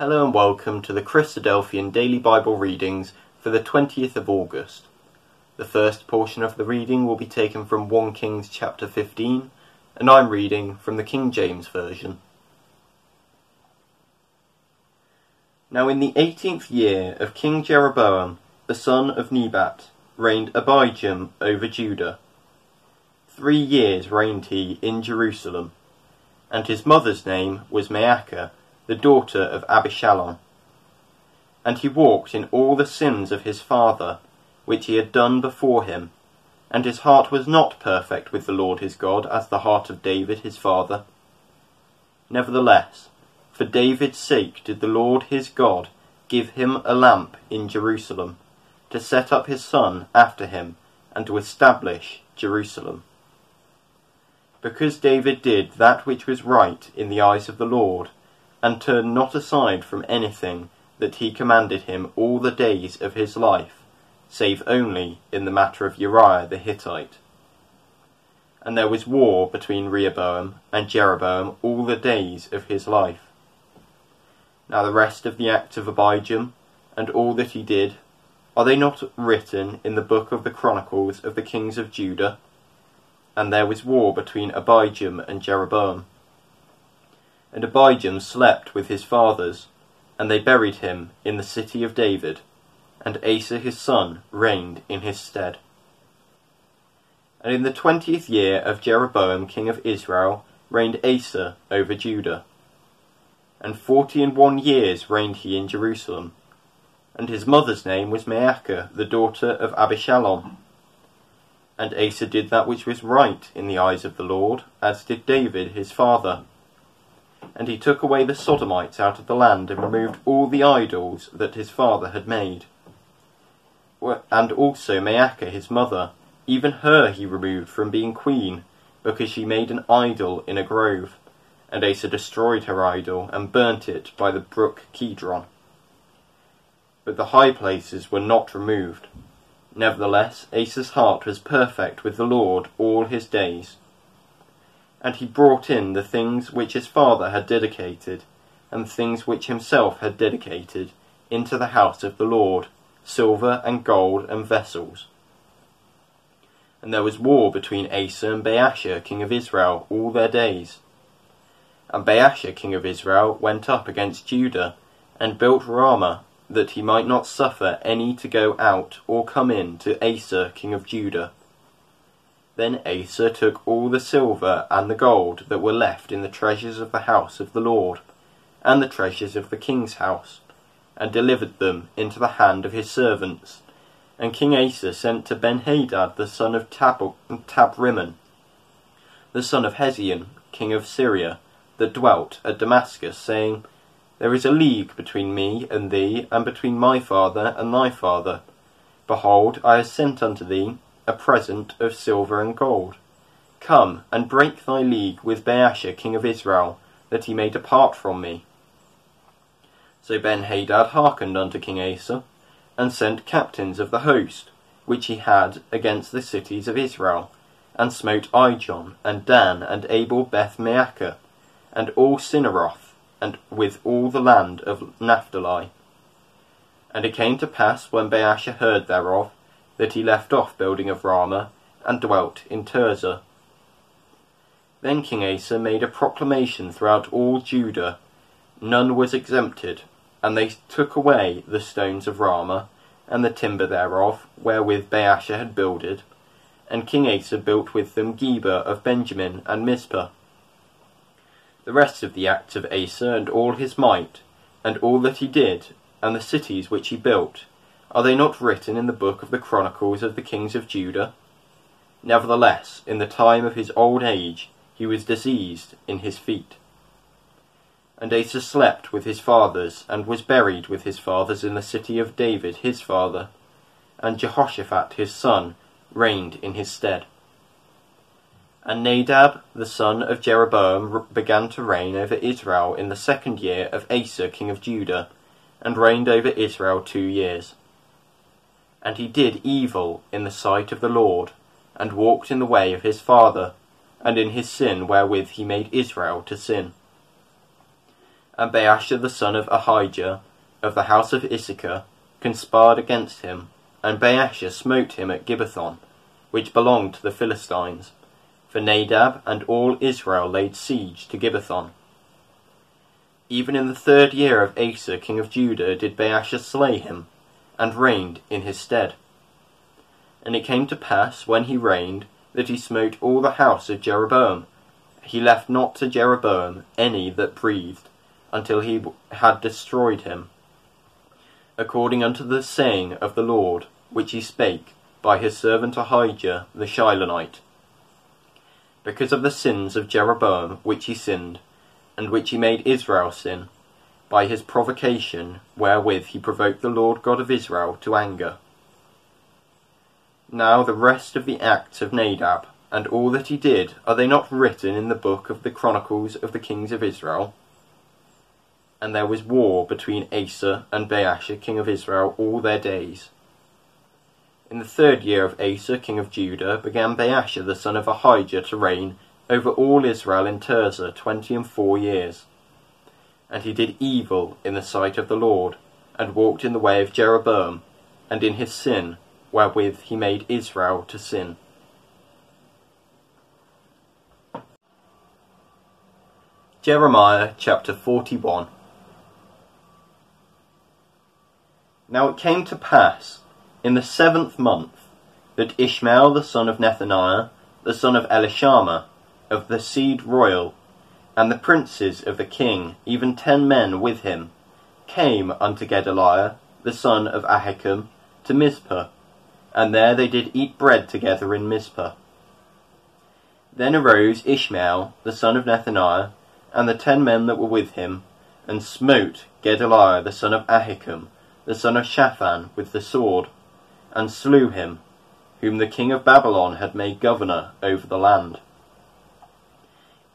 Hello and welcome to the Christadelphian Daily Bible Readings for the 20th of August. The first portion of the reading will be taken from 1 Kings chapter 15, and I'm reading from the King James Version. Now in the eighteenth year of King Jeroboam, the son of Nebat, reigned Abijam over Judah. Three years reigned he in Jerusalem, and his mother's name was Maachah, the daughter of Abishalom. And he walked in all the sins of his father, which he had done before him, and his heart was not perfect with the Lord his God, as the heart of David his father. Nevertheless, for David's sake did the Lord his God give him a lamp in Jerusalem, to set up his son after him, and to establish Jerusalem because David did that which was right in the eyes of the Lord, and turned not aside from anything that he commanded him all the days of his life, save only in the matter of Uriah the Hittite. And there was war between Rehoboam and Jeroboam all the days of his life. Now the rest of the acts of Abijam, and all that he did, are they not written in the book of the Chronicles of the kings of Judah? and there was war between Abijam and Jeroboam. And Abijam slept with his fathers, and they buried him in the city of David, and Asa his son reigned in his stead. And in the twentieth year of Jeroboam king of Israel reigned Asa over Judah. And forty and one years reigned he in Jerusalem. And his mother's name was Maachah, the daughter of Abishalom. And Asa did that which was right in the eyes of the Lord, as did David his father. And he took away the Sodomites out of the land, and removed all the idols that his father had made. And also Maachah his mother, even her he removed from being queen, because she made an idol in a grove. And Asa destroyed her idol, and burnt it by the brook Kidron. But the high places were not removed. Nevertheless, Asa's heart was perfect with the Lord all his days. And he brought in the things which his father had dedicated, and things which himself had dedicated, into the house of the Lord, silver and gold and vessels. And there was war between Asa and Baasha, king of Israel, all their days. And Baasha, king of Israel, went up against Judah, and built Ramah, that he might not suffer any to go out or come in to Asa king of Judah. Then Asa took all the silver and the gold that were left in the treasures of the house of the Lord, and the treasures of the king's house, and delivered them into the hand of his servants. And King Asa sent to Benhadad the son of Tab- Tabrimon, the son of Hezion, king of Syria, that dwelt at Damascus, saying, there is a league between me and thee, and between my father and thy father. Behold, I have sent unto thee a present of silver and gold. Come and break thy league with Baasha king of Israel, that he may depart from me. So Benhadad hearkened unto King Asa, and sent captains of the host, which he had against the cities of Israel, and smote Ijon, and Dan, and Abel Beth and all Cinneroth, and with all the land of Naphtali. And it came to pass, when Baasha heard thereof, that he left off building of Ramah, and dwelt in Tirzah. Then King Asa made a proclamation throughout all Judah, none was exempted, and they took away the stones of Ramah, and the timber thereof, wherewith Baasha had builded, and King Asa built with them Geba of Benjamin and Mizpah the rest of the acts of Asa and all his might, and all that he did, and the cities which he built, are they not written in the book of the Chronicles of the kings of Judah? Nevertheless, in the time of his old age, he was diseased in his feet. And Asa slept with his fathers, and was buried with his fathers in the city of David his father, and Jehoshaphat his son reigned in his stead. And Nadab the son of Jeroboam began to reign over Israel in the second year of Asa king of Judah, and reigned over Israel two years. And he did evil in the sight of the Lord, and walked in the way of his father, and in his sin wherewith he made Israel to sin. And Baasha the son of Ahijah, of the house of Issachar, conspired against him, and Baasha smote him at Gibbethon, which belonged to the Philistines. For Nadab and all Israel laid siege to Gibbethon. Even in the third year of Asa king of Judah did Baasha slay him, and reigned in his stead. And it came to pass, when he reigned, that he smote all the house of Jeroboam. He left not to Jeroboam any that breathed, until he had destroyed him according unto the saying of the Lord, which he spake by his servant Ahijah the Shilonite, because of the sins of Jeroboam which he sinned, and which he made Israel sin, by his provocation wherewith he provoked the Lord God of Israel to anger. Now the rest of the acts of Nadab, and all that he did, are they not written in the book of the Chronicles of the kings of Israel? and there was war between Asa and Baasha king of Israel all their days. In the third year of Asa king of Judah began Baasha the son of Ahijah to reign over all Israel in Tirzah twenty and four years. And he did evil in the sight of the Lord, and walked in the way of Jeroboam, and in his sin, wherewith he made Israel to sin. Jeremiah chapter 41 Now it came to pass in the seventh month that Ishmael the son of Nethaniah, the son of Elishama, of the seed royal, and the princes of the king, even ten men with him, came unto Gedaliah, the son of Ahikam, to Mizpah, and there they did eat bread together in Mizpah. Then arose Ishmael, the son of Nethaniah, and the ten men that were with him, and smote Gedaliah, the son of Ahikam, the son of Shaphan, with the sword, and slew him, whom the king of Babylon had made governor over the land.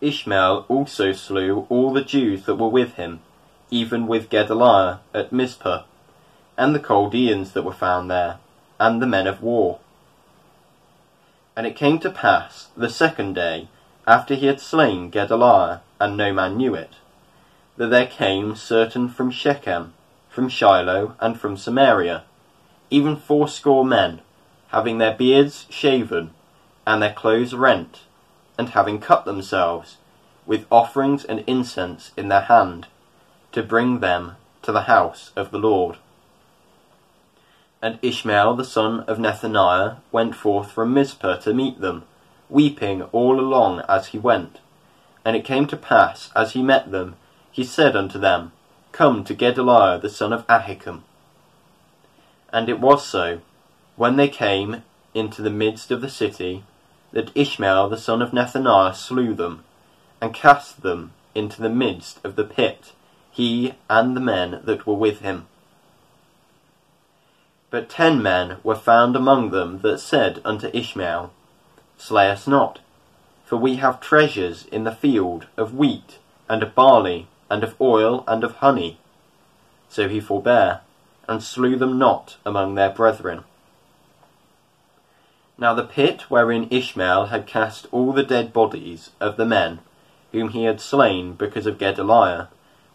Ishmael also slew all the Jews that were with him, even with Gedaliah at Mizpah, and the Chaldeans that were found there, and the men of war. And it came to pass the second day, after he had slain Gedaliah, and no man knew it, that there came certain from Shechem, from Shiloh, and from Samaria, even fourscore men, having their beards shaven, and their clothes rent, and having cut themselves, with offerings and incense in their hand, to bring them to the house of the Lord. And Ishmael the son of Nethaniah went forth from Mizpah to meet them, weeping all along as he went. And it came to pass, as he met them, he said unto them, come to Gedaliah the son of Ahikam. And it was so, when they came into the midst of the city, that Ishmael the son of Nethaniah slew them, and cast them into the midst of the pit, he and the men that were with him. But ten men were found among them that said unto Ishmael, Slay us not, for we have treasures in the field of wheat and of barley and of oil, and of honey. So he forbare, and slew them not among their brethren. Now the pit wherein Ishmael had cast all the dead bodies of the men whom he had slain because of Gedaliah,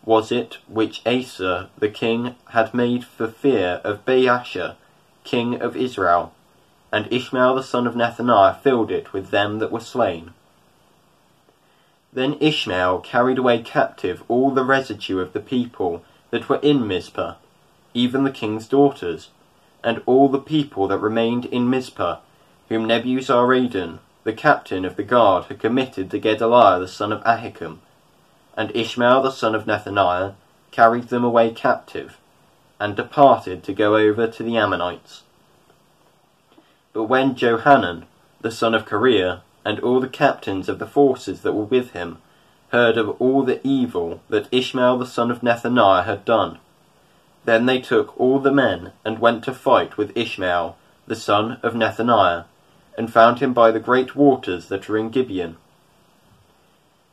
was it which Asa the king had made for fear of Baasha, king of Israel, and Ishmael the son of Nethaniah filled it with them that were slain. Then Ishmael carried away captive all the residue of the people that were in Mizpah, even the king's daughters, and all the people that remained in Mizpah, whom Nebuzaradan, the captain of the guard, had committed to Gedaliah the son of Ahikam. And Ishmael the son of Nethaniah carried them away captive, and departed to go over to the Ammonites. But when Johanan, the son of Kareah, and all the captains of the forces that were with him heard of all the evil that Ishmael the son of Nethaniah had done. Then they took all the men and went to fight with Ishmael the son of Nethaniah, and found him by the great waters that are in Gibeon.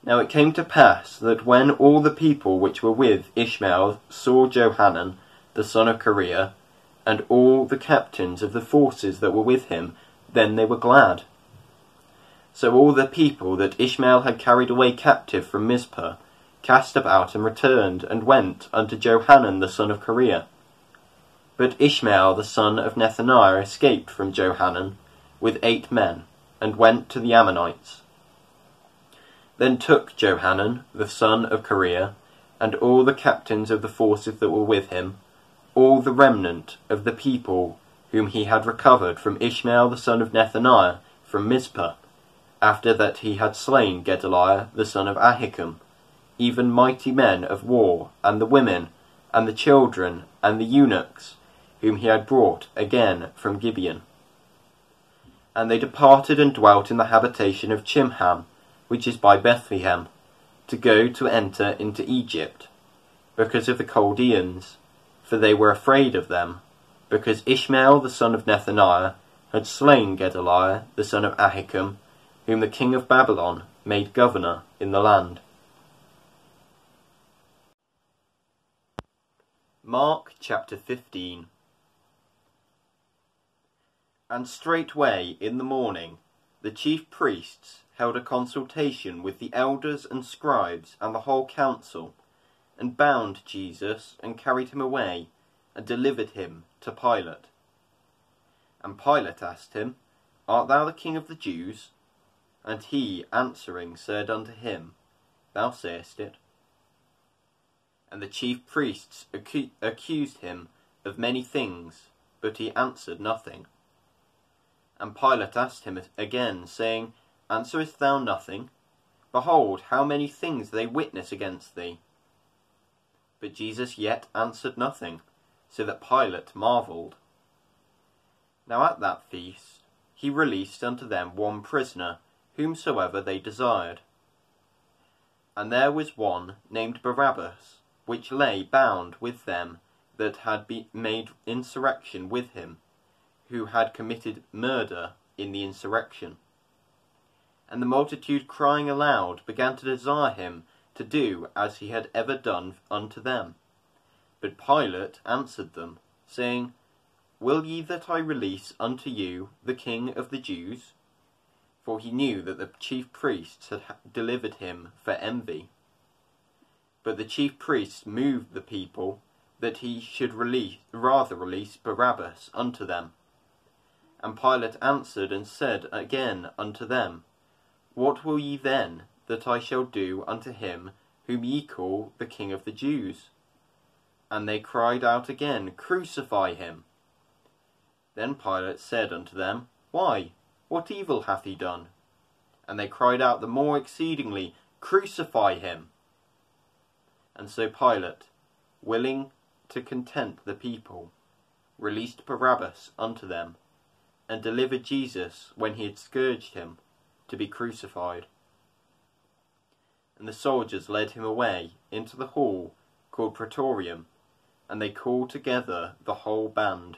Now it came to pass that when all the people which were with Ishmael saw Johanan the son of Kareah, and all the captains of the forces that were with him, then they were glad. So all the people that Ishmael had carried away captive from Mizpah cast about and returned, and went unto Johanan the son of Kareah. But Ishmael the son of Nethaniah escaped from Johanan with eight men, and went to the Ammonites. Then took Johanan the son of Kareah, and all the captains of the forces that were with him, all the remnant of the people whom he had recovered from Ishmael the son of Nethaniah from Mizpah, after that he had slain Gedaliah the son of Ahikam, even mighty men of war, and the women, and the children, and the eunuchs, whom he had brought again from Gibeon. And they departed and dwelt in the habitation of Chimham, which is by Bethlehem, to go to enter into Egypt, because of the Chaldeans, for they were afraid of them, because Ishmael the son of Nethaniah had slain Gedaliah the son of Ahikam, whom the king of Babylon made governor in the land. Mark chapter 15 And straightway in the morning the chief priests held a consultation with the elders and scribes and the whole council, and bound Jesus and carried him away, and delivered him to Pilate. And Pilate asked him, Art thou the king of the Jews? And he, answering, said unto him, Thou sayest it. And the chief priests accused him of many things, but he answered nothing. And Pilate asked him again, saying, Answerest thou nothing? Behold, how many things they witness against thee. But Jesus yet answered nothing, so that Pilate marvelled. Now at that feast he released unto them one prisoner, whomsoever they desired. And there was one named Barabbas, which lay bound with them that had made insurrection with him, who had committed murder in the insurrection. And the multitude crying aloud began to desire him to do as he had ever done unto them. But Pilate answered them, saying, Will ye that I release unto you the King of the Jews? For he knew that the chief priests had delivered him for envy. But the chief priests moved the people that he should release, rather release Barabbas unto them. And Pilate answered and said again unto them, What will ye then that I shall do unto him whom ye call the King of the Jews? And they cried out again, Crucify him. Then Pilate said unto them, Why, what evil hath he done? And they cried out the more exceedingly, Crucify him. And so Pilate, willing to content the people, released Barabbas unto them, and delivered Jesus, when he had scourged him, to be crucified. And the soldiers led him away into the hall called Praetorium, and they called together the whole band.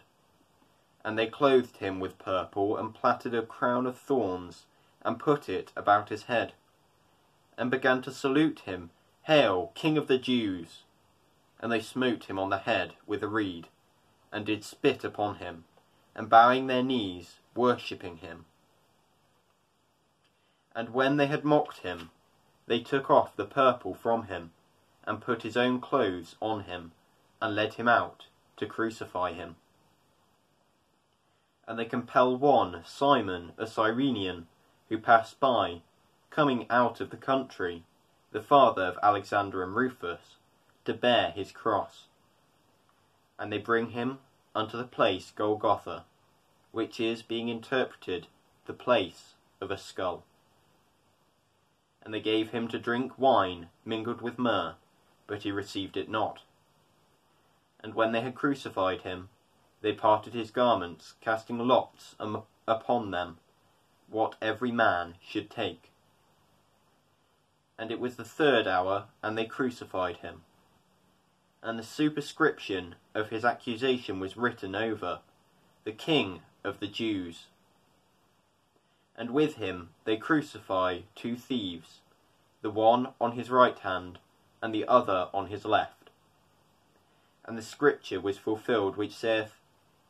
And they clothed him with purple, and plaited a crown of thorns, and put it about his head, and began to salute him Hail, King of the Jews! And they smote him on the head with a reed, and did spit upon him, and bowing their knees, worshipping him. And when they had mocked him, they took off the purple from him, and put his own clothes on him, and led him out to crucify him. And they compelled one, Simon, a Cyrenian, who passed by, coming out of the country, the father of Alexander and Rufus, to bear his cross. And they bring him unto the place Golgotha, which is, being interpreted, the place of a skull. And they gave him to drink wine mingled with myrrh, but he received it not. And when they had crucified him, they parted his garments, casting lots upon them, what every man should take and it was the third hour, and they crucified him. And the superscription of his accusation was written over, The King of the Jews. And with him they crucify two thieves, the one on his right hand, and the other on his left. And the scripture was fulfilled which saith,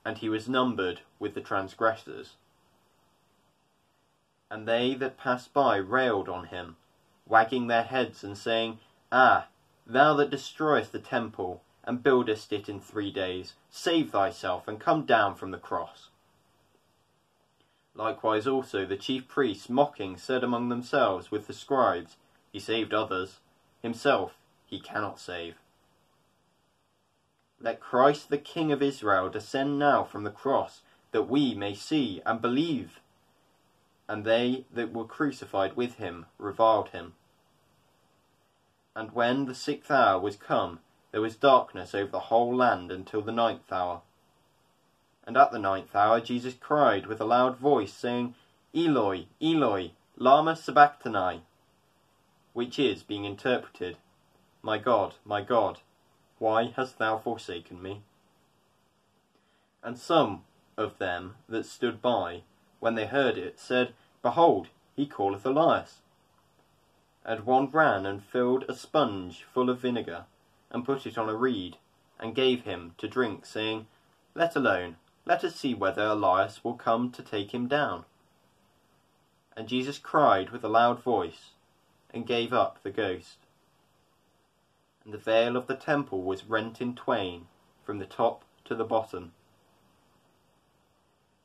And he was numbered with the transgressors. And they that passed by railed on him, wagging their heads and saying, Ah, thou that destroyest the temple, and buildest it in three days, save thyself, and come down from the cross. Likewise also the chief priests, mocking, said among themselves with the scribes, He saved others, himself he cannot save. Let Christ the King of Israel descend now from the cross, that we may see and believe. And they that were crucified with him reviled him. And when the sixth hour was come, there was darkness over the whole land until the ninth hour. And at the ninth hour Jesus cried with a loud voice, saying, Eloi, Eloi, lama sabachthani, which is, being interpreted, My God, my God, why hast thou forsaken me? And some of them that stood by, when they heard it, said, Behold, he calleth Elias. And one ran and filled a sponge full of vinegar, and put it on a reed, and gave him to drink, saying, Let alone, let us see whether Elias will come to take him down. And Jesus cried with a loud voice, and gave up the ghost. And the veil of the temple was rent in twain, from the top to the bottom.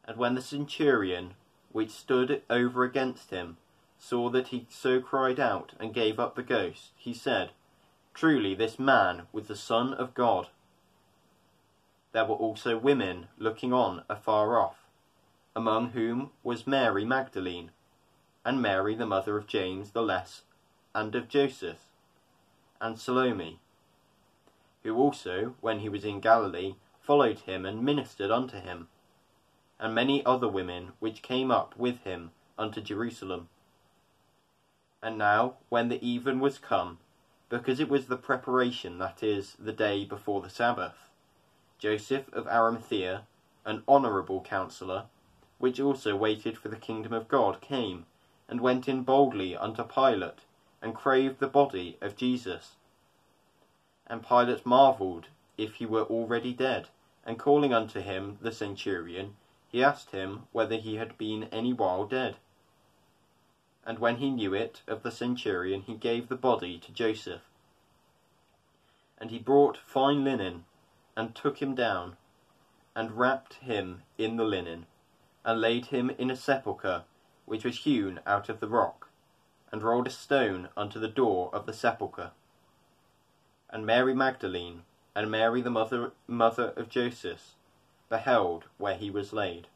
And when the centurion, which stood over against him, saw that he so cried out and gave up the ghost, he said, Truly this man was the Son of God. There were also women looking on afar off, among whom was Mary Magdalene, and Mary the mother of James the Less, and of Joseph, and Salome, who also, when he was in Galilee, followed him and ministered unto him, and many other women which came up with him unto Jerusalem. And now, when the even was come, because it was the preparation, that is, the day before the Sabbath, Joseph of Arimathea, an honourable counsellor, which also waited for the kingdom of God, came, and went in boldly unto Pilate, and craved the body of Jesus. And Pilate marvelled if he were already dead, and calling unto him the centurion, he asked him whether he had been any while dead. And when he knew it of the centurion, he gave the body to Joseph. And he brought fine linen, and took him down, and wrapped him in the linen, and laid him in a sepulchre which was hewn out of the rock, and rolled a stone unto the door of the sepulchre. And Mary Magdalene, and Mary the mother, mother of Joseph, beheld where he was laid.